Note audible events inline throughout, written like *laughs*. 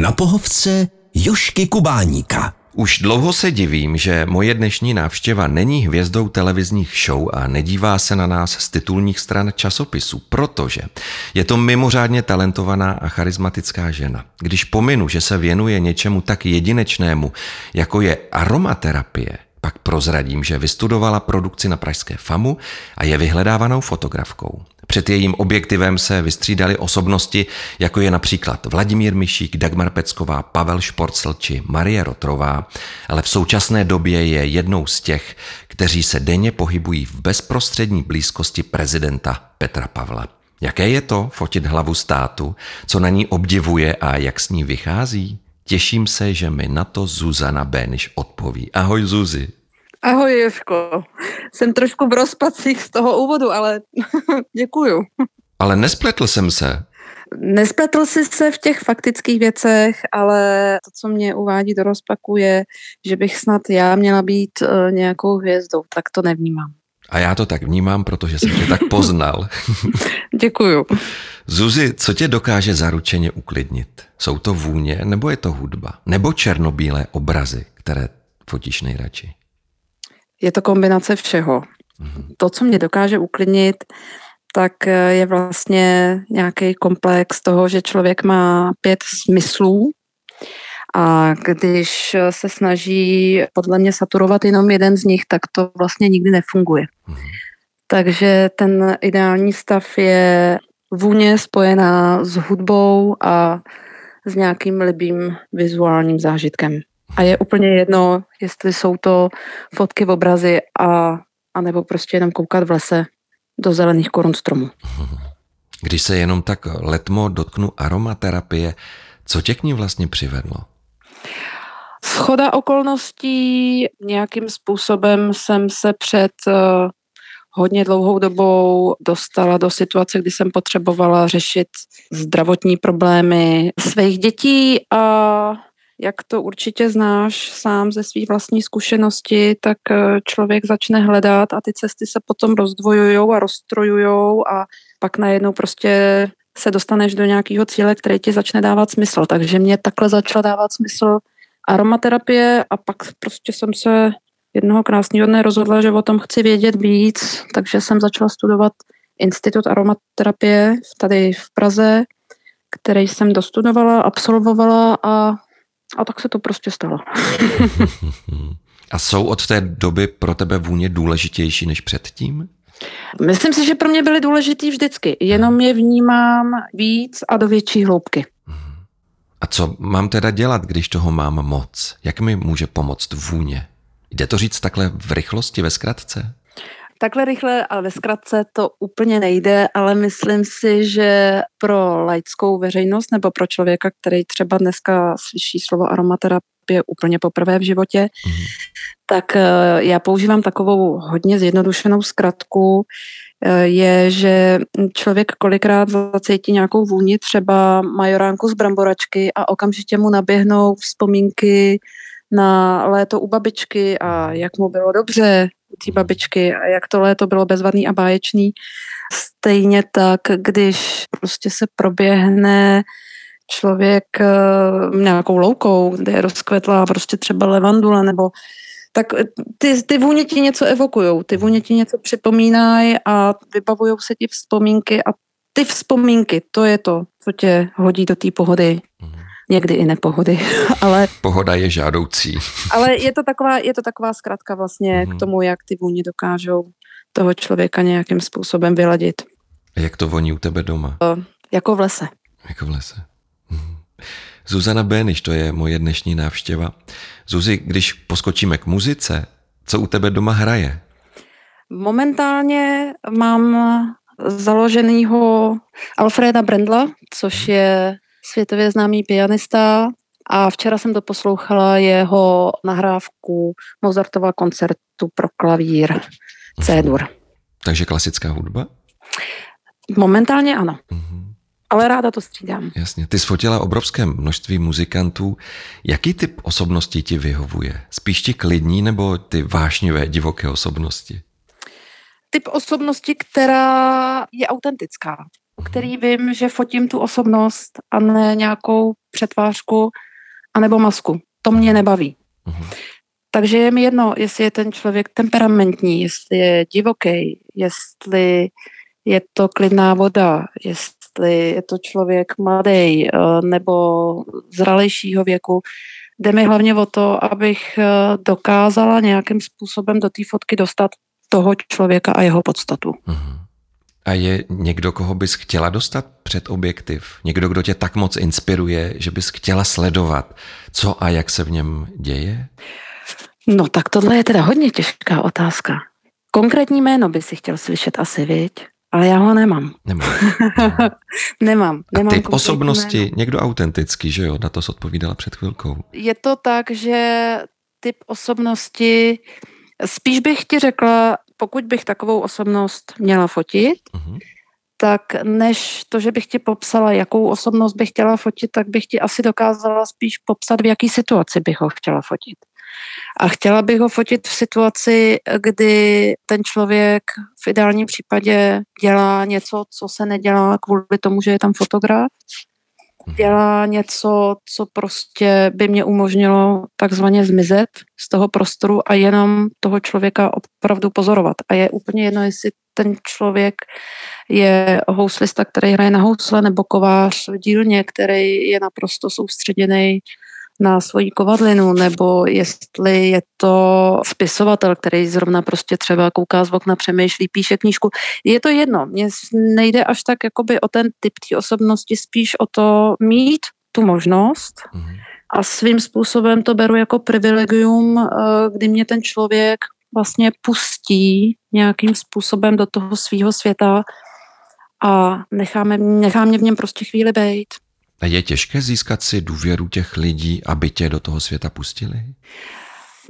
Na pohovce Jošky Kubáníka. Už dlouho se divím, že moje dnešní návštěva není hvězdou televizních show a nedívá se na nás z titulních stran časopisů, protože je to mimořádně talentovaná a charismatická žena. Když pominu, že se věnuje něčemu tak jedinečnému, jako je aromaterapie, pak prozradím, že vystudovala produkci na Pražské FAMu a je vyhledávanou fotografkou. Před jejím objektivem se vystřídali osobnosti, jako je například Vladimír Myšík, Dagmar Pecková, Pavel Šporcel či Marie Rotrová, ale v současné době je jednou z těch, kteří se denně pohybují v bezprostřední blízkosti prezidenta Petra Pavla. Jaké je to fotit hlavu státu, co na ní obdivuje a jak s ní vychází? Těším se, že mi na to Zuzana Béniš odpoví. Ahoj Zuzi. Ahoj Joško. Jsem trošku v rozpacích z toho úvodu, ale *laughs* děkuju. Ale nespletl jsem se. Nespletl jsi se v těch faktických věcech, ale to, co mě uvádí do rozpaku, je, že bych snad já měla být uh, nějakou hvězdou. Tak to nevnímám. A já to tak vnímám, protože jsem tě tak poznal. *laughs* Děkuju. Zuzi, co tě dokáže zaručeně uklidnit? Jsou to vůně, nebo je to hudba? Nebo černobílé obrazy, které fotíš nejradši? Je to kombinace všeho. Mm-hmm. To, co mě dokáže uklidnit, tak je vlastně nějaký komplex toho, že člověk má pět smyslů a když se snaží podle mě saturovat jenom jeden z nich, tak to vlastně nikdy nefunguje. Mm-hmm. Takže ten ideální stav je vůně spojená s hudbou a s nějakým libým vizuálním zážitkem. A je úplně jedno, jestli jsou to fotky v obrazy a, a nebo prostě jenom koukat v lese do zelených korun stromů. Když se jenom tak letmo dotknu aromaterapie, co tě k ní vlastně přivedlo? Schoda okolností nějakým způsobem jsem se před uh, hodně dlouhou dobou dostala do situace, kdy jsem potřebovala řešit zdravotní problémy svých dětí a jak to určitě znáš sám ze své vlastní zkušenosti, tak eh, člověk začne hledat a ty cesty se potom rozdvojují a rozstrojují a pak najednou prostě se dostaneš do nějakého cíle, který ti začne dávat smysl. Takže mě takhle začala dávat smysl aromaterapie a pak prostě jsem se jednoho krásného dne rozhodla, že o tom chci vědět víc, takže jsem začala studovat Institut aromaterapie tady v Praze, který jsem dostudovala, absolvovala a a tak se to prostě stalo. *laughs* A jsou od té doby pro tebe vůně důležitější než předtím? Myslím si, že pro mě byly důležitý vždycky, jenom je vnímám víc a do větší hloubky. A co mám teda dělat, když toho mám moc? Jak mi může pomoct vůně? Jde to říct takhle v rychlosti, ve zkratce? Takhle rychle a ve zkratce to úplně nejde, ale myslím si, že pro laickou veřejnost nebo pro člověka, který třeba dneska slyší slovo aromaterapie úplně poprvé v životě, mm. tak eh, já používám takovou hodně zjednodušenou zkratku, je, že člověk kolikrát zacítí nějakou vůni, třeba majoránku z bramboračky a okamžitě mu naběhnou vzpomínky na léto u babičky a jak mu bylo dobře, té babičky a jak to léto bylo bezvadný a báječný. Stejně tak, když prostě se proběhne člověk uh, nějakou loukou, kde je rozkvetlá prostě třeba levandula nebo tak ty, ty vůně ti něco evokujou, ty vůně ti něco připomínají a vybavují se ti vzpomínky a ty vzpomínky, to je to, co tě hodí do té pohody. Mm někdy i nepohody. *laughs* ale, Pohoda je žádoucí. *laughs* ale je to taková, je to taková zkrátka vlastně mm. k mhm. tomu, jak ty vůně dokážou toho člověka nějakým způsobem vyladit. A jak to voní u tebe doma? O, jako v lese. Jako v lese. Mhm. Zuzana Béniš, to je moje dnešní návštěva. Zuzi, když poskočíme k muzice, co u tebe doma hraje? Momentálně mám založenýho Alfreda Brendla, což je světově známý pianista a včera jsem doposlouchala jeho nahrávku Mozartova koncertu pro klavír C-dur. Takže klasická hudba? Momentálně ano. Mm-hmm. Ale ráda to střídám. Jasně. Ty sfotila obrovské množství muzikantů. Jaký typ osobností ti vyhovuje? Spíš ti klidní nebo ty vášnivé, divoké osobnosti? Typ osobnosti, která je autentická který vím, že fotím tu osobnost a ne nějakou přetvářku anebo masku. To mě nebaví. Mhm. Takže je mi jedno, jestli je ten člověk temperamentní, jestli je divoký, jestli je to klidná voda, jestli je to člověk mladý eh, nebo zralejšího věku. Jde mi hlavně o to, abych eh, dokázala nějakým způsobem do té fotky dostat toho člověka a jeho podstatu. Uh-huh. A je někdo, koho bys chtěla dostat před objektiv? Někdo, kdo tě tak moc inspiruje, že bys chtěla sledovat, co a jak se v něm děje? No tak tohle je teda hodně těžká otázka. Konkrétní jméno by si chtěl slyšet asi, viď? Ale já ho nemám. *laughs* Nemám. nemám. nemám typ osobnosti, jméno. někdo autentický, že jo? Na to jsi odpovídala před chvilkou. Je to tak, že typ osobnosti, spíš bych ti řekla, pokud bych takovou osobnost měla fotit, uh-huh. tak než to, že bych ti popsala, jakou osobnost bych chtěla fotit, tak bych ti asi dokázala spíš popsat, v jaký situaci bych ho chtěla fotit. A chtěla bych ho fotit v situaci, kdy ten člověk v ideálním případě dělá něco, co se nedělá kvůli tomu, že je tam fotograf. Mhm. Dělá něco, co prostě by mě umožnilo takzvaně zmizet z toho prostoru a jenom toho člověka opravdu pozorovat. A je úplně jedno, jestli ten člověk je houslista, který hraje na housle, nebo kovář v dílně, který je naprosto soustředěný na svoji kovadlinu, nebo jestli je to spisovatel, který zrovna prostě třeba kouká z okna, přemýšlí, píše knížku. Je to jedno. Mně nejde až tak jakoby o ten typ té osobnosti, spíš o to mít tu možnost mm-hmm. a svým způsobem to beru jako privilegium, eh, kdy mě ten člověk vlastně pustí nějakým způsobem do toho svého světa a necháme, nechá mě v něm prostě chvíli být. A je těžké získat si důvěru těch lidí, aby tě do toho světa pustili?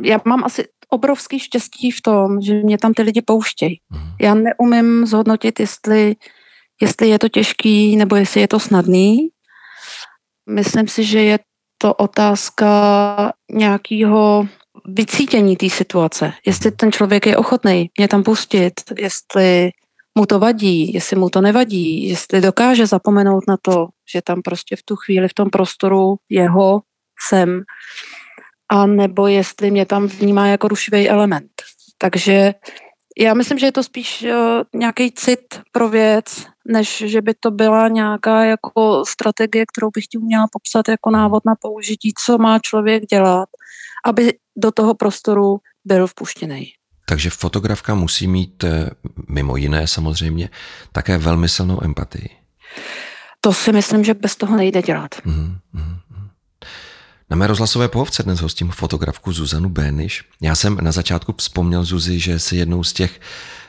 Já mám asi obrovský štěstí v tom, že mě tam ty lidi pouštějí. Hmm. Já neumím zhodnotit, jestli, jestli je to těžký nebo jestli je to snadný. Myslím si, že je to otázka nějakého vycítění té situace. Jestli ten člověk je ochotný mě tam pustit, jestli mu to vadí, jestli mu to nevadí, jestli dokáže zapomenout na to, že tam prostě v tu chvíli v tom prostoru jeho jsem, a nebo jestli mě tam vnímá jako rušivý element. Takže já myslím, že je to spíš uh, nějaký cit pro věc, než že by to byla nějaká jako strategie, kterou bych ti měla popsat jako návod na použití, co má člověk dělat, aby do toho prostoru byl vpuštěný. Takže fotografka musí mít eh, mimo jiné samozřejmě také velmi silnou empatii. To si myslím, že bez toho nejde dělat. Mm-hmm. Na mé rozhlasové pohovce dnes hostím fotografku Zuzanu Béniš. Já jsem na začátku vzpomněl Zuzi, že jsi jednou z těch,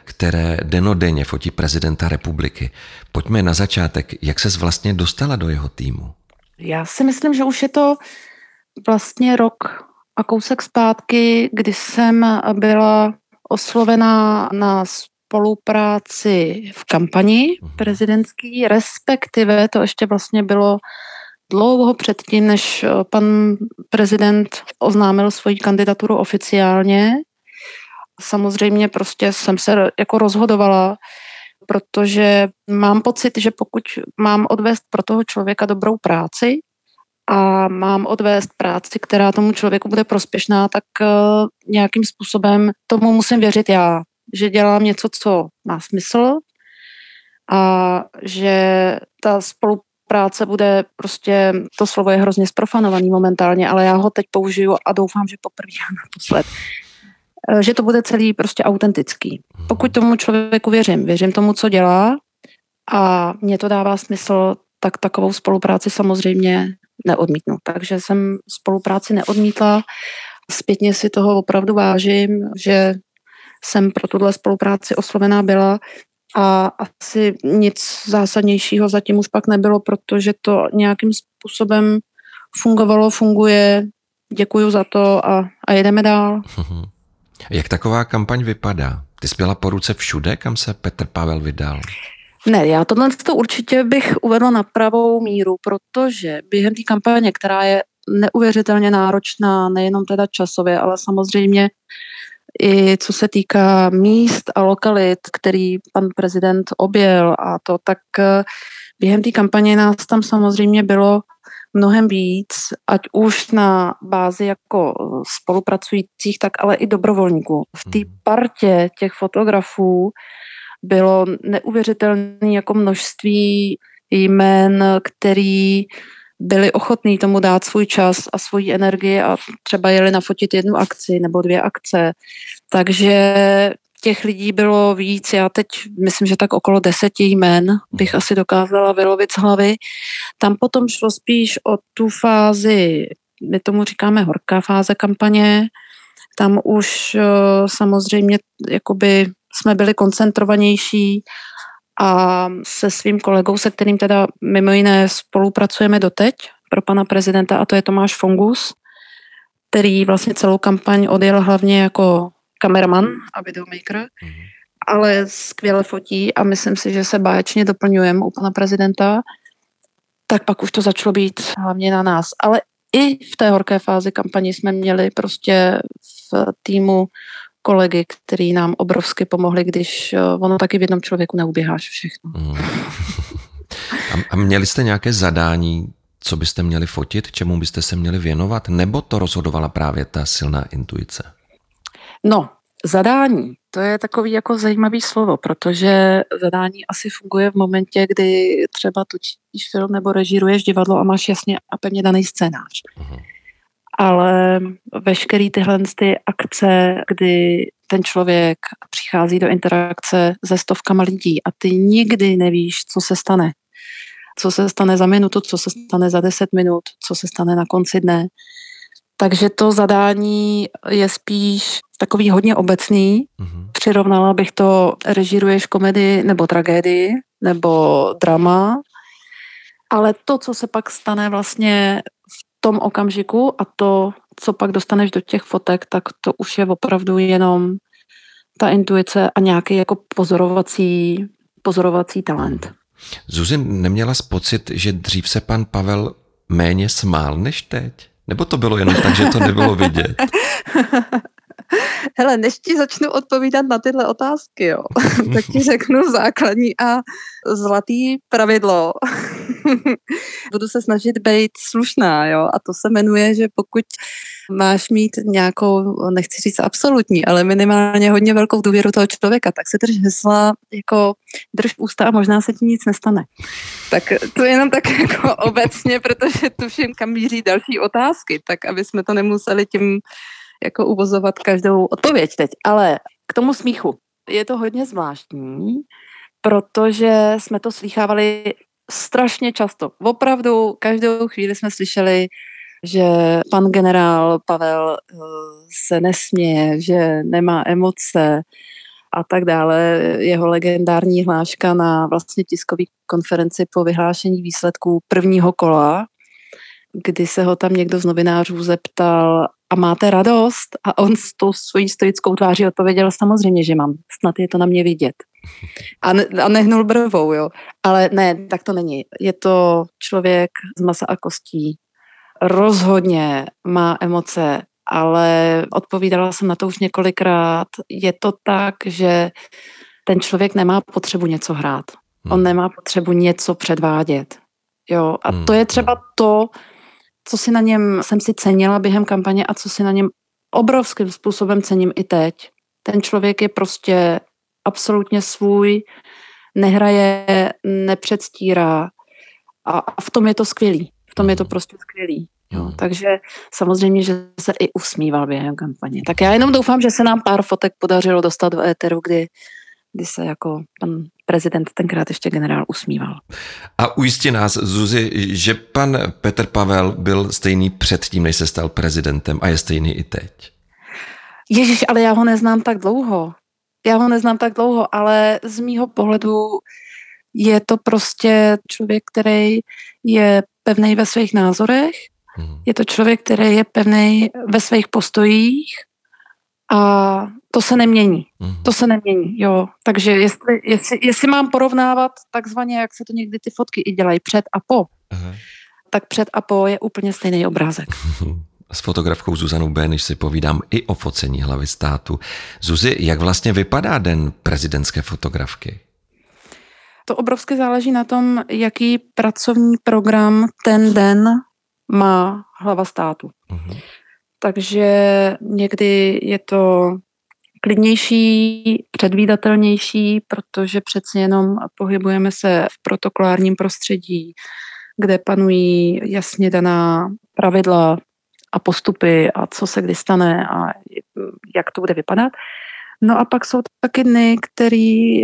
které denodenně fotí prezidenta republiky. Pojďme na začátek, jak ses vlastně dostala do jeho týmu? Já si myslím, že už je to vlastně rok a kousek zpátky, kdy jsem byla oslovená na spolupráci v kampani mhm. prezidentský, respektive to ještě vlastně bylo dlouho předtím, než eh, pan prezident oznámil svoji kandidaturu oficiálně. Samozřejmě prostě jsem se jako rozhodovala, protože mám pocit, že pokud mám odvést pro toho člověka dobrou práci a mám odvést práci, která tomu člověku bude prospěšná, tak uh, nějakým způsobem tomu musím věřit já že dělám něco, co má smysl a že ta spolupráce bude prostě, to slovo je hrozně sprofanovaný momentálně, ale já ho teď použiju a doufám, že poprvé a *laughs* naposled, eh, že to bude celý prostě autentický. Pokud tomu člověku věřím, věřím tomu, co dělá a mě to dává smysl, tak takovou spolupráci samozřejmě neodmítnu. Takže jsem spolupráci neodmítla. Zpětně si toho opravdu vážím, že jsem pro tuhle spolupráci oslovená byla a asi nic zásadnějšího zatím už pak nebylo, protože to nějakým způsobem fungovalo, funguje. Děkuju za to a, a jedeme dál. *laughs* Jak taková kampaň vypadá? Ty spěla po ruce všude, kam se Petr Pavel vydal? Ne, já tohle to určitě bych uvedla na pravou míru, protože během té kampaně, která je neuvěřitelně náročná, nejenom teda časově, ale samozřejmě i co se týká míst a lokalit, který pan prezident objel a to, tak eh, během té kampaně nás tam samozřejmě bylo mnohem víc, ať už na bázi jako spolupracujících, tak ale i dobrovolníků. V té hmm. partě těch fotografů bylo neuvěřitelné jako množství jmén, který byli ochotní tomu dát svůj čas a svoji energii a třeba jeli nafotit jednu akci nebo dvě akce. Takže těch lidí bylo víc. Já teď myslím, že tak okolo deseti jmen bych asi dokázala vylovit z hlavy. Tam potom šlo spíš o tu fázi, my tomu říkáme horká fáze kampaně. Tam už uh, samozřejmě jakoby jsme byli koncentrovanější a se svým kolegou, se kterým teda mimo jiné spolupracujeme doteď pro pana prezidenta a to je Tomáš Fongus, který vlastně celou kampaň odjel hlavně jako kameraman a videomaker, mm-hmm. ale skvěle fotí a myslím si, že se báječně doplňujeme u pana prezidenta, tak pak už to začalo být hlavně na nás. Ale i v té horké fázi kampaně jsme měli prostě v týmu kolegy, který nám obrovsky pomohli, když eh, ono taky v jednom člověku neuběháš všechno. Mm. A, a měli jste nějaké zadání, co byste měli fotit, čemu byste se měli věnovat, nebo to rozhodovala právě ta silná intuice? No, zadání, to je takový jako zajímavý slovo, protože zadání asi funguje v momentě, kdy třeba točíš film nebo režíruješ divadlo a máš jasně a pevně daný scénář. Uh-huh ale veškeré tyhle ty akce, kdy ten člověk přichází do interakce se stovkama lidí a ty nikdy nevíš, co se stane. Co se stane za minutu, co se stane za deset minut, co se stane na konci dne. Takže to zadání je spíš takový hodně obecný. Mm-hmm. Přirovnala bych to, režíruješ komedii nebo tragédii nebo drama, ale to, co se pak stane vlastně tom okamžiku a to, co pak dostaneš do těch fotek, tak to už je opravdu jenom ta intuice a nějaký jako pozorovací, pozorovací talent. Zuzi, neměla jsi pocit, že dřív se pan Pavel méně smál než teď? Nebo to bylo jenom tak, že to nebylo vidět? *laughs* Hele, než ti začnu odpovídat na tyhle otázky, jo, *laughs* tak ti řeknu základní a zlatý pravidlo. *laughs* Budu se snažit být slušná, jo, a to se jmenuje, že pokud máš mít nějakou, nechci říct absolutní, ale minimálně hodně velkou důvěru toho člověka, tak se drž hesla jako drž ústa a možná se ti nic nestane. Tak to je jenom tak *laughs* jako obecně, protože tuším, kam míří další otázky, tak aby jsme to nemuseli tím jako uvozovat každou odpověď teď. Ale k tomu smíchu. Je to hodně zvláštní, protože jsme to slýchávali strašně často. Opravdu každou chvíli jsme slyšeli, že pan generál Pavel eh, se nesměje, že nemá emoce a tak dále. Jeho legendární hláška na vlastně tiskové konferenci po vyhlášení výsledků prvního kola, kdy se ho tam někdo z novinářů zeptal, a máte radost? A on s tou svojí stoickou tváří odpověděl, samozřejmě, že mám, snad je to na mě vidět. A, ne, a nehnul brvou, jo. Ale ne, tak to není. Je to člověk z masa a kostí. Rozhodně má emoce, ale odpovídala jsem na to už několikrát. Je to tak, že ten člověk nemá potřebu něco hrát. On hmm. nemá potřebu něco předvádět. Jo, a to je hmm. třeba to, co si na něm jsem si cenila během kampaně a co si na něm obrovským způsobem cením i teď. Ten člověk je prostě absolutně svůj, nehraje, nepředstírá a v tom je to skvělý. V tom je to prostě skvělý. Jo, takže samozřejmě, že se i usmíval během kampaně. Tak já jenom doufám, že se nám pár fotek podařilo dostat do éteru, kdy kdy se jako pan prezident tenkrát ještě generál usmíval. A ujistí nás, Zuzi, že pan Petr Pavel byl stejný předtím, než se stal prezidentem a je stejný i teď. Ježíš, ale já ho neznám tak dlouho. Já ho neznám tak dlouho, ale z mýho pohledu je to prostě člověk, který je pevný ve svých názorech, hmm. je to člověk, který je pevný ve svých postojích a to se nemění. Mm-hmm. To se nemění, jo. Takže jestli, jestli, jestli mám porovnávat takzvaně, jak se to někdy ty fotky i dělají, před a po, Aha. tak před a po je úplně stejný obrázek. *laughs* S fotografkou Zuzanou Béniš si povídám i o focení hlavy státu. Zuzi, jak vlastně vypadá den prezidentské fotografky? To obrovsky záleží na tom, jaký pracovní program ten den má hlava státu. Uh-huh. Takže někdy je to klidnější, předvídatelnější, protože přeci jenom pohybujeme se v protokolárním prostředí, kde panují jasně daná pravidla a postupy a co se kdy stane a jak to bude vypadat. No a pak jsou taky dny, které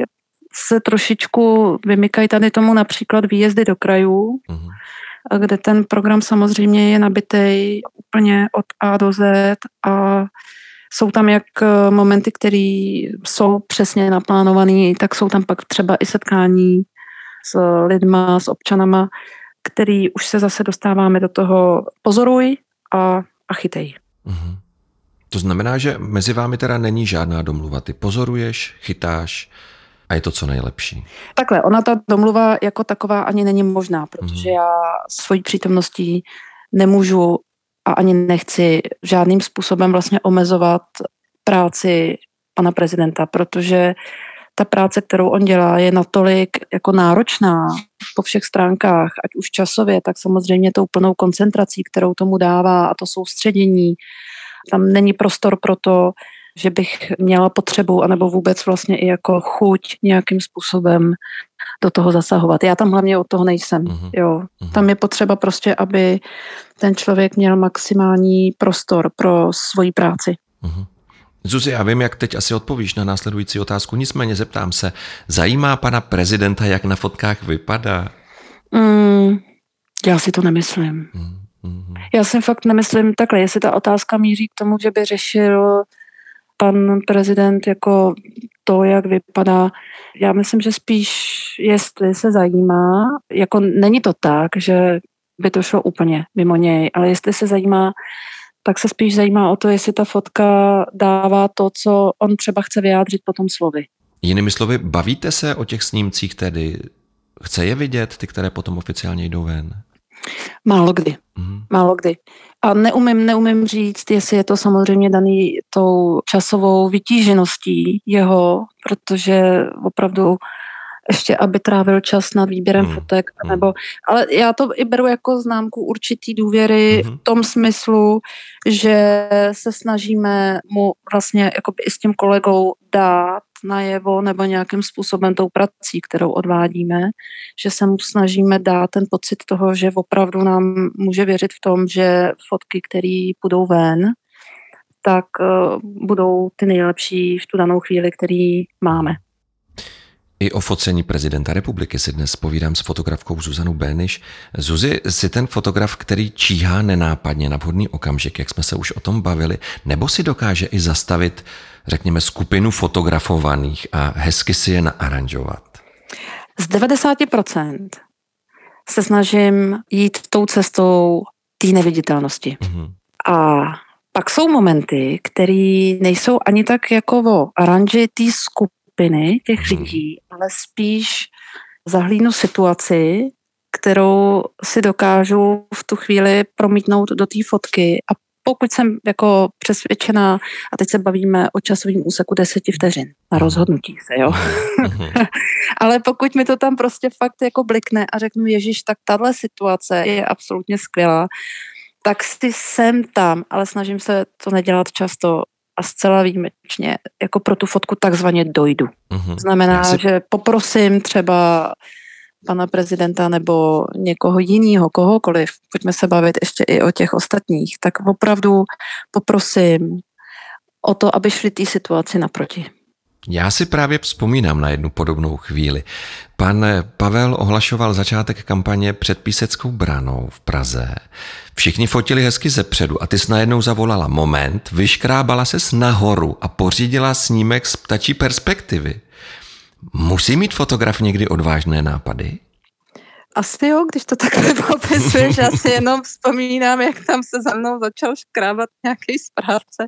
se trošičku vymykají tady tomu například výjezdy do krajů, uh-huh. kde ten program samozřejmě je nabitý úplně od A do Z a jsou tam jak eh, momenty, které jsou přesně naplánované, tak jsou tam pak třeba i setkání s lidma, s občanama, který už se zase dostáváme do toho pozoruj a, a chytej. Mm-hmm. To znamená, že mezi vámi teda není žádná domluva. Ty pozoruješ, chytáš a je to co nejlepší. Takhle, ona ta domluva jako taková ani není možná, protože mm-hmm. já svojí přítomností nemůžu a ani nechci žádným způsobem vlastně omezovat práci pana prezidenta, protože ta práce, kterou on dělá, je natolik jako náročná po všech stránkách, ať už časově, tak samozřejmě tou plnou koncentrací, kterou tomu dává a to soustředění. Tam není prostor pro to, že bych měla potřebu, anebo vůbec vlastně i jako chuť nějakým způsobem do toho zasahovat. Já tam hlavně od toho nejsem. Uh-huh. Jo. Uh-huh. Tam je potřeba prostě, aby ten člověk měl maximální prostor pro svoji práci. Uh-huh. Zuzi, já vím, jak teď asi odpovíš na následující otázku, nicméně zeptám se, zajímá pana prezidenta, jak na fotkách vypadá? Mm, já si to nemyslím. Mm-hmm. Já si fakt nemyslím takhle, jestli ta otázka míří k tomu, že by řešil pan prezident jako to, jak vypadá. Já myslím, že spíš jestli se zajímá, jako není to tak, že by to šlo úplně mimo něj, ale jestli se zajímá, tak se spíš zajímá o to, jestli ta fotka dává to, co on třeba chce vyjádřit potom slovy. Jinými slovy, bavíte se o těch snímcích tedy? Chce je vidět, ty, které potom oficiálně jdou ven? Málo kdy. Mm. Málo kdy. A neumím, neumím říct, jestli je to samozřejmě daný tou časovou vytížeností jeho, protože opravdu ještě, aby trávil čas nad výběrem hmm. fotek, hmm. nebo, ale já to i beru jako známku určitý důvěry hmm. v tom smyslu, že se snažíme mu vlastně jakoby i s tím kolegou dát najevo nebo nějakým způsobem tou prací, kterou odvádíme, že se mu snažíme dát ten pocit toho, že opravdu nám může věřit v tom, že fotky, které půjdou ven, tak uh, budou ty nejlepší v tu danou chvíli, který máme. I o focení prezidenta republiky si dnes povídám s fotografkou Zuzanou Béniš. Zuzi, si ten fotograf, který číhá nenápadně na vhodný okamžik, jak jsme se už o tom bavili, nebo si dokáže i zastavit, řekněme, skupinu fotografovaných a hezky si je naaranžovat? Z 90% se snažím jít tou cestou té neviditelnosti. Mm-hmm. A pak jsou momenty, které nejsou ani tak jako o aranži té skupiny, skupiny těch hmm. lidí, ale spíš zahlídnu situaci, kterou si dokážu v tu chvíli promítnout do té fotky a pokud jsem jako přesvědčená, a teď se bavíme o časovém úseku deseti vteřin na rozhodnutí se, jo. Hmm. *laughs* Ale pokud mi to tam prostě fakt jako blikne a řeknu, Ježíš, tak tahle situace je absolutně skvělá, tak si jsem tam, ale snažím se to nedělat často, a zcela výjimečně jako pro tu fotku takzvaně dojdu. Mm-hmm. Znamená, si... že poprosím třeba pana prezidenta nebo někoho jiného, kohokoliv, pojďme se bavit ještě i o těch ostatních, tak opravdu poprosím o to, aby šli té situaci naproti. Já si právě vzpomínám na jednu podobnou chvíli. Pan Pavel ohlašoval začátek kampaně před Píseckou branou v Praze. Všichni fotili hezky ze předu a ty jsi najednou zavolala moment, vyškrábala se nahoru a pořídila snímek z ptačí perspektivy. Musí mít fotograf někdy odvážné nápady? Asi jo, když to takhle *laughs* popisuješ, já si jenom vzpomínám, jak tam se za mnou začal škrábat nějaký správce,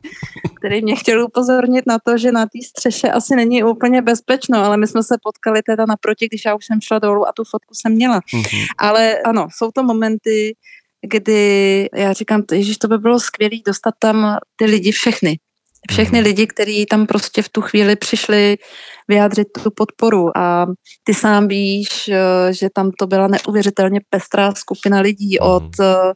který mě chtěl upozornit na to, že na té střeše asi není úplně bezpečno, ale my jsme se potkali teda naproti, když já už jsem šla dolů a tu fotku jsem měla. Mm-hmm. Ale ano, jsou to momenty, kdy já říkám, že to by bylo skvělé dostat tam ty lidi všechny. Všechny mhm. lidi, kteří tam prostě v tu chvíli přišli vyjádřit tu podporu a ty sám víš, eh, že tam to byla neuvěřitelně pestrá skupina lidí mhm. od eh,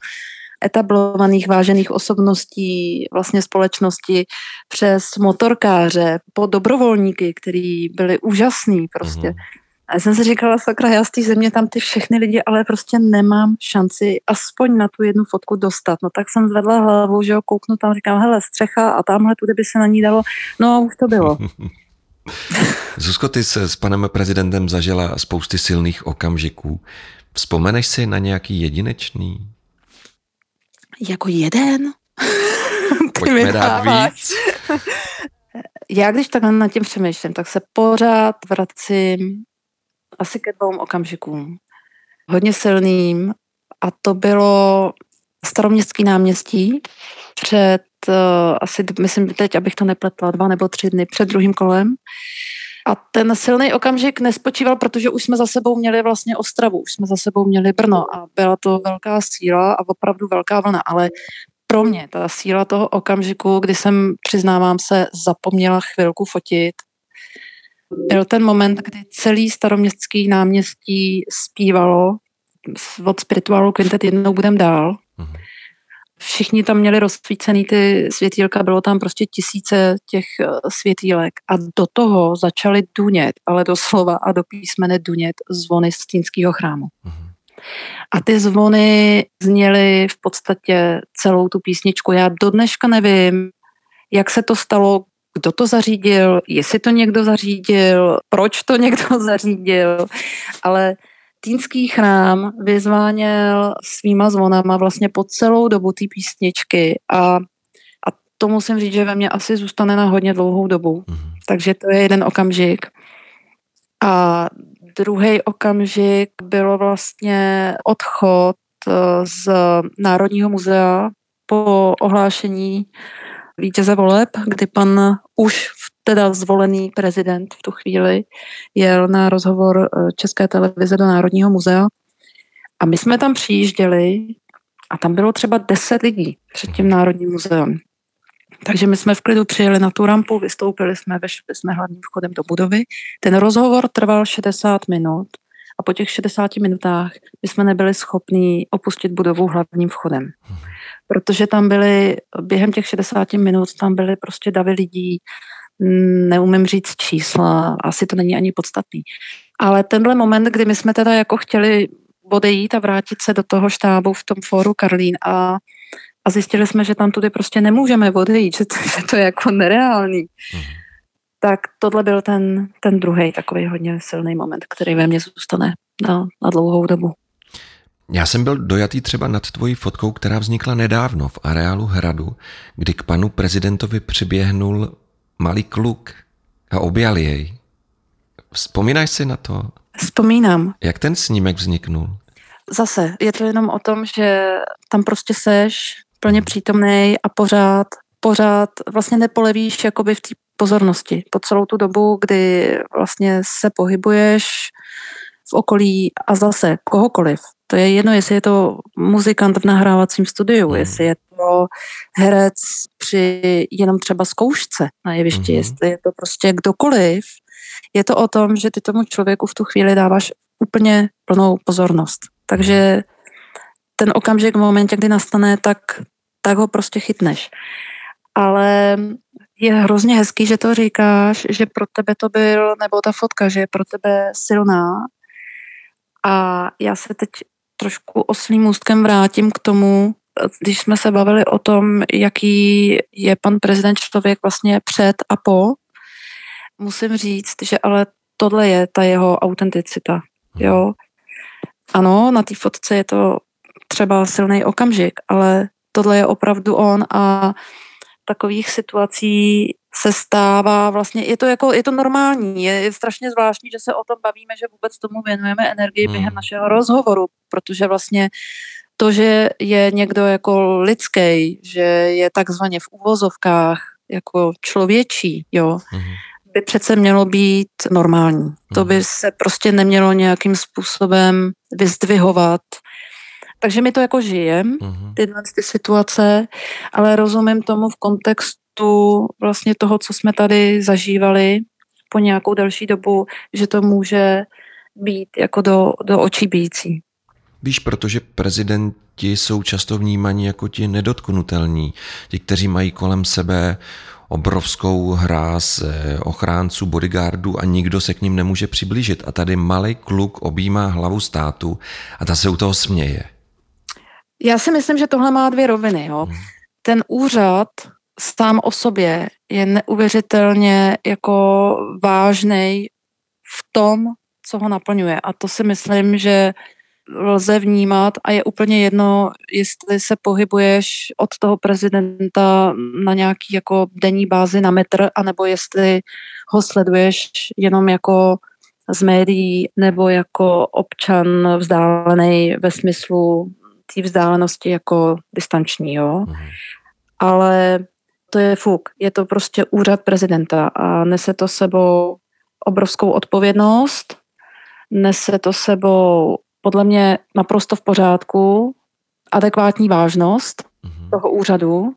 etablovaných vážených osobností vlastně společnosti přes motorkáře po dobrovolníky, kteří byli úžasní prostě. Mm. A já jsem si říkala, sakra, já z té země tam ty všechny lidi, ale prostě nemám šanci aspoň na tu jednu fotku dostat. No tak jsem zvedla hlavu, že jo, kouknu tam, říkám, hele, střecha a tamhle tudy by se na ní dalo. No a už to bylo. *laughs* Zuzko, ty se s panem prezidentem zažila spousty silných okamžiků. Vzpomeneš si na nějaký jedinečný? Jako jeden? *laughs* Pojďme dát víc. *laughs* Já když takhle nad tím přemýšlím, tak se pořád vracím asi ke dvou okamžikům. Hodně silným a to bylo staroměstský náměstí před uh, asi, myslím teď, abych to nepletla, dva nebo tři dny před druhým kolem. A ten silný okamžik nespočíval, protože už jsme za sebou měli vlastně Ostravu, už jsme za sebou měli Brno a byla to velká síla a opravdu velká vlna, ale pro mě ta síla toho okamžiku, kdy jsem, přiznávám se, zapomněla chvilku fotit, byl ten moment, kdy celý staroměstský náměstí zpívalo od spirituálu Quintet jednou budem dál. Mhm. Všichni tam měli rozsvícený ty světýlka, bylo tam prostě tisíce těch eh, světýlek a do toho začaly dunět, ale doslova a do písmene dunět zvony z Stínského chrámu. Mhm. A ty zvony zněly v podstatě celou tu písničku. Já do dneška nevím, jak se to stalo, kdo to zařídil, jestli to někdo zařídil, proč to někdo *laughs* zařídil, ale Týnský chrám vyzváněl svýma zvonama vlastně po celou dobu té písničky a, a to musím říct, že ve mně asi zůstane na hodně dlouhou dobu. Mm. Takže to je jeden okamžik. A druhý okamžik bylo vlastně odchod eh, z Národního muzea po ohlášení vítěze voleb, kdy pan už teda zvolený prezident v tu chvíli jel na rozhovor eh, České televize do Národního muzea a my jsme tam přijížděli a tam bylo třeba deset lidí před tím Národním muzeem. Takže my jsme v klidu přijeli na tu rampu, vystoupili jsme, vešli jsme hlavním vchodem do budovy. Ten rozhovor trval 60 minut a po těch 60 minutách my jsme nebyli schopni opustit budovu hlavním vchodem protože tam byly, během těch 60 minut tam byly prostě davy lidí, mm, neumím říct čísla, asi to není ani podstatný. Ale tenhle moment, kdy my jsme teda jako chtěli odejít a vrátit se do toho štábu v tom fóru Karlín a, a zjistili jsme, že tam tudy prostě nemůžeme odejít, že to, *laughs* že to je jako nereálný. Mm. Tak tohle byl ten, ten druhý takový hodně silný moment, který ve mně zůstane na, na dlouhou dobu. Já jsem byl dojatý třeba nad tvojí fotkou, která vznikla nedávno v areálu hradu, kdy k panu prezidentovi přiběhnul malý kluk a objal jej. Vzpomínáš si na to? Vzpomínám. Jak ten snímek vzniknul? Zase, je to jenom o tom, že tam prostě seš plně přítomný a pořád, pořád vlastně nepolevíš jakoby v té pozornosti po celou tu dobu, kdy vlastně se pohybuješ v okolí a zase kohokoliv to je jedno, jestli je to muzikant v nahrávacím studiu, mm. jestli je to herec při jenom třeba zkoušce na jevišti, mm. jestli je to prostě kdokoliv. Je to o tom, že ty tomu člověku v tu chvíli dáváš úplně plnou pozornost. Takže ten okamžik v momentě, kdy nastane, tak, tak ho prostě chytneš. Ale je hrozně hezký, že to říkáš, že pro tebe to byl, nebo ta fotka, že je pro tebe silná. A já se teď trošku oslým můstkem vrátím k tomu, když jsme se bavili o tom, jaký je pan prezident člověk vlastně před a po, musím říct, že ale tohle je ta jeho autenticita. Mhm. Jo? Ano, na té fotce je to třeba silný okamžik, ale tohle je opravdu on a takových situací se stává vlastně, je to jako, je to normální, je, je strašně zvláštní, že se o tom bavíme, že vůbec tomu věnujeme energii hmm. během našeho rozhovoru, protože vlastně to, že je někdo jako lidský, že je takzvaně v úvozovkách jako člověčí, jo, hmm. by přece mělo být normální. To by hmm. se prostě nemělo nějakým způsobem vyzdvihovat Takže my to jako žijem, uh-huh. tyhle ty situace, ale rozumím tomu v kontextu vlastně toho, co jsme tady zažívali po nějakou další dobu, že to může být jako do, do očí bíjící. Víš, protože prezidenti jsou často vnímaní jako ti nedotknutelní, ti, kteří mají kolem sebe obrovskou hráz ochránců, bodyguardů a nikdo se k ním nemůže přiblížit. A tady malý kluk objímá hlavu státu a ta se u toho směje. Já si myslím, že tohle má dvě roviny. Jo. Hmm. Ten úřad sám o sobě je neuvěřitelně jako vážný v tom, co ho naplňuje. A to si myslím, že lze vnímat a je úplně jedno, jestli se pohybuješ od toho prezidenta na nějaký jako denní bázi na metr, anebo jestli ho sleduješ jenom jako z médií nebo jako občan vzdálený ve smyslu té vzdálenosti jako distanční, jo. Mhm. Ale to je fuk. Je to prostě úřad prezidenta a nese to sebou obrovskou odpovědnost, nese to sebou podle mě naprosto v pořádku, adekvátní vážnost mm-hmm. toho úřadu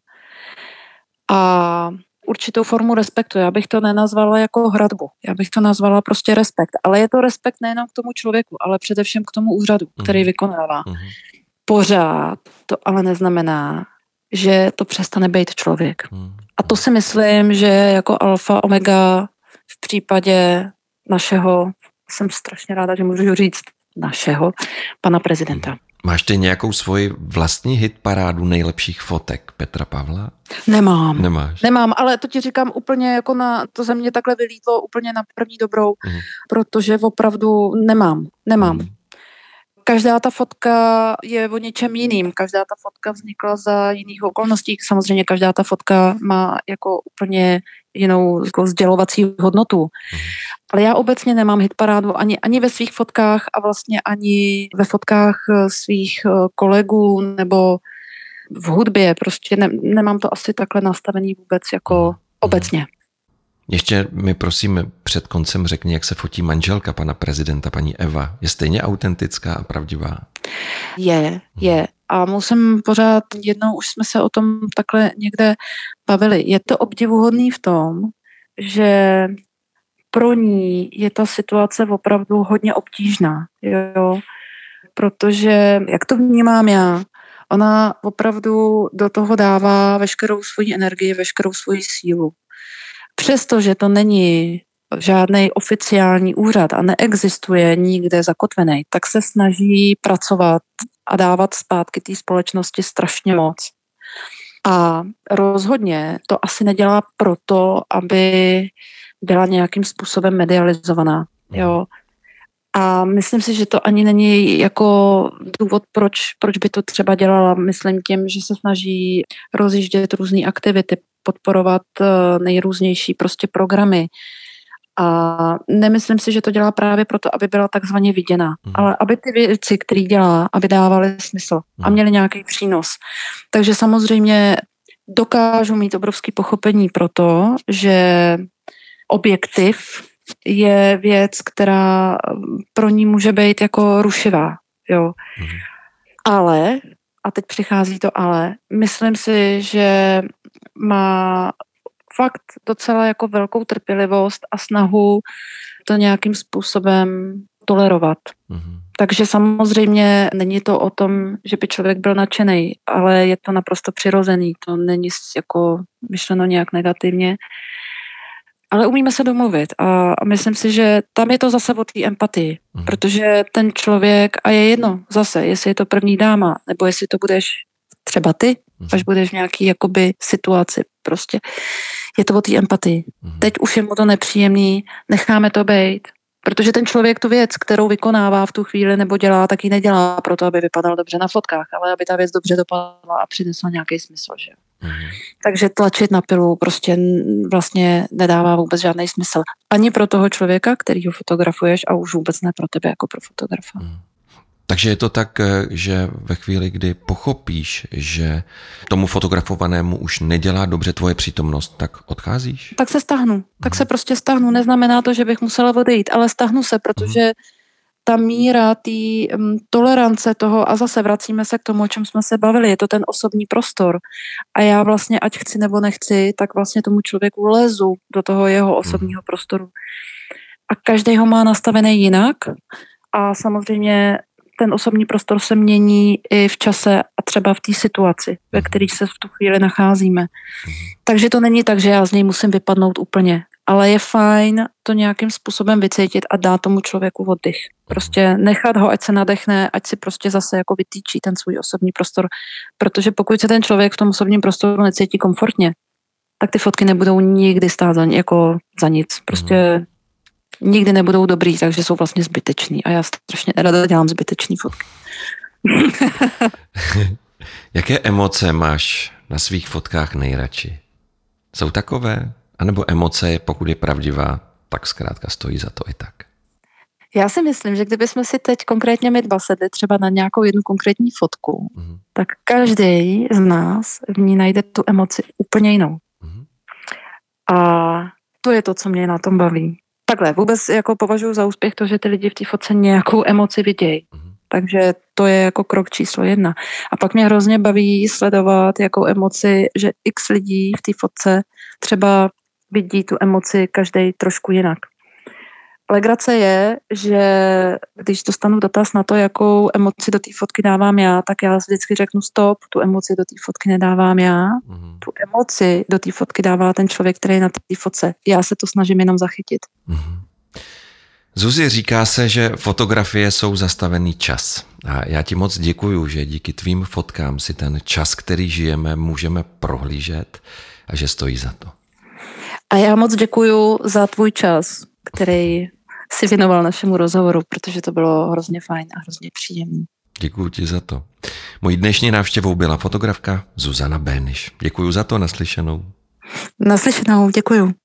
a určitou formu respektu. Já bych to nenazvala jako hradbu, já bych to nazvala prostě respekt. Ale je to respekt nejenom k tomu člověku, ale především k tomu úřadu, který mm-hmm. vykonává. Mm-hmm. Pořád to ale neznamená, že to přestane být člověk. Mm-hmm. A to si myslím, že jako alfa omega v případě našeho, jsem strašně ráda, že můžu říct, našeho pana prezidenta. Máš ty nějakou svoji vlastní hit parádu nejlepších fotek Petra Pavla? Nemám. Nemáš? Nemám, ale to ti říkám úplně jako na, to ze mě takhle vylítlo úplně na první dobrou, mm. protože opravdu nemám, nemám. Mm. Každá ta fotka je o něčem jiným, každá ta fotka vznikla za jiných okolností, samozřejmě každá ta fotka má jako úplně jinou jako sdělovací hodnotu. Mm. Ale já obecně nemám hitparádu ani, ani ve svých fotkách a vlastně ani ve fotkách eh, svých eh, kolegů nebo v hudbě. Prostě ne, nemám to asi takhle nastavený vůbec jako obecně. Ještě mi prosím před koncem řekni, jak se fotí manželka pana prezidenta, paní Eva. Je stejně autentická a pravdivá? Je, je. A musím pořád, jednou už jsme se o tom takhle někde bavili. Je to obdivuhodný v tom, že pro ní je ta situace opravdu hodně obtížná, jo? protože, jak to vnímám já, ona opravdu do toho dává veškerou svoji energii, veškerou svoji sílu. Přestože to není žádný oficiální úřad a neexistuje nikde zakotvený, tak se snaží pracovat a dávat zpátky té společnosti strašně moc. A rozhodně to asi nedělá proto, aby byla nějakým způsobem medializovaná. Mhm. Jo. A myslím si, že to ani není jako důvod, proč, proč by to třeba dělala. Myslím tím, že se snaží rozjíždět různé aktivity, podporovat eh, nejrůznější prostě programy. A nemyslím si, že to dělá právě proto, aby byla takzvaně viděna, mm. ale aby ty věci, které dělá, aby dávaly smysl mm. a mhm. měly nějaký přínos. Takže samozřejmě dokážu mít obrovský pochopení pro to, že objektiv je věc, která pro ní může být jako rušivá. Jo. Mm. Ale, a teď přichází to ale, myslím si, že má fakt docela jako velkou trpělivost a snahu to nějakým způsobem tolerovat. Mm-hmm. Takže samozřejmě není to o tom, že by člověk byl nadšený, ale je to naprosto přirozený. To není jako myšleno nějak negativně ale umíme se domluvit a, a myslím si, že tam je to zase o té empatii, mm. protože ten člověk, a je jedno zase, jestli je to první dáma, nebo jestli to budeš třeba ty, mm. až budeš v nějaký jakoby situaci prostě. Je to o té empatii. Mm. Teď už je mu to nepříjemný, necháme to být, Protože ten člověk tu věc, kterou vykonává v tu chvíli nebo dělá, tak ji nedělá proto, aby vypadal dobře na fotkách, ale aby ta věc dobře dopadla a přinesla nějaký smysl. Že? Mm. Takže tlačit na pilu prostě vlastně nedává vůbec žádný smysl. Ani pro toho člověka, který ho fotografuješ a už vůbec ne pro tebe jako pro fotografa. Mm. Takže je to tak, eh, že ve chvíli, kdy pochopíš, že tomu fotografovanému už nedělá dobře tvoje přítomnost, tak odcházíš? Tak se stahnu. Tak hmm. se prostě stahnu. Neznamená to, že bych musela odejít, ale stahnu se, protože ta míra té um, tolerance toho, a zase vracíme se k tomu, o čem jsme se bavili, je to ten osobní prostor. A já vlastně, ať chci nebo nechci, tak vlastně tomu člověku lezu do toho jeho osobního prostoru. A každý ho má nastavený jinak. A samozřejmě ten osobní prostor se mění i v čase a třeba v té situaci, ve které se v tu chvíli nacházíme. Takže to není tak, že já z něj musím vypadnout úplně ale je fajn to nějakým způsobem vycítit a dát tomu člověku oddych. Prostě nechat ho, ať se nadechne, ať si prostě zase jako vytýčí ten svůj osobní prostor. Protože pokud se ten člověk v tom osobním prostoru necítí komfortně, tak ty fotky nebudou nikdy stát za, jako za nic. Prostě mm. nikdy nebudou dobrý, takže jsou vlastně zbytečný. A já strašně ráda dělám zbytečný fotky. *laughs* Jaké emoce máš na svých fotkách nejradši? Jsou takové? A nebo emoce, pokud je pravdivá, tak zkrátka stojí za to i tak. Já si myslím, že kdybychom si teď konkrétně my dva sedli třeba na nějakou jednu konkrétní fotku, mm-hmm. tak každý z nás v ní najde tu emoci úplně jinou. Mm-hmm. A to je to, co mě na tom baví. Takhle, vůbec jako považuji za úspěch to, že ty lidi v té fotce nějakou emoci vidějí. Mm-hmm. Takže to je jako krok číslo jedna. A pak mě hrozně baví sledovat jakou emoci, že x lidí v té fotce třeba vidí tu emoci každý trošku jinak. Legrace je, že když dostanu dotaz na to, jakou emoci do té fotky dávám já, tak já vždycky řeknu stop, tu emoci do té fotky nedávám já, mm-hmm. tu emoci do té fotky dává ten člověk, který je na té fotce. Já se to snažím jenom zachytit. Mm-hmm. Zuzi, říká se, že fotografie jsou zastavený čas. A já ti moc děkuju, že díky tvým fotkám si ten čas, který žijeme, můžeme prohlížet a že stojí za to. A já moc děkuju za tvůj čas, který si věnoval našemu rozhovoru, protože to bylo hrozně fajn a hrozně příjemný. Děkuji ti za to. Mojí dnešní návštěvou byla fotografka Zuzana Béniš. Děkuji za to, naslyšenou. Naslyšenou, děkuji.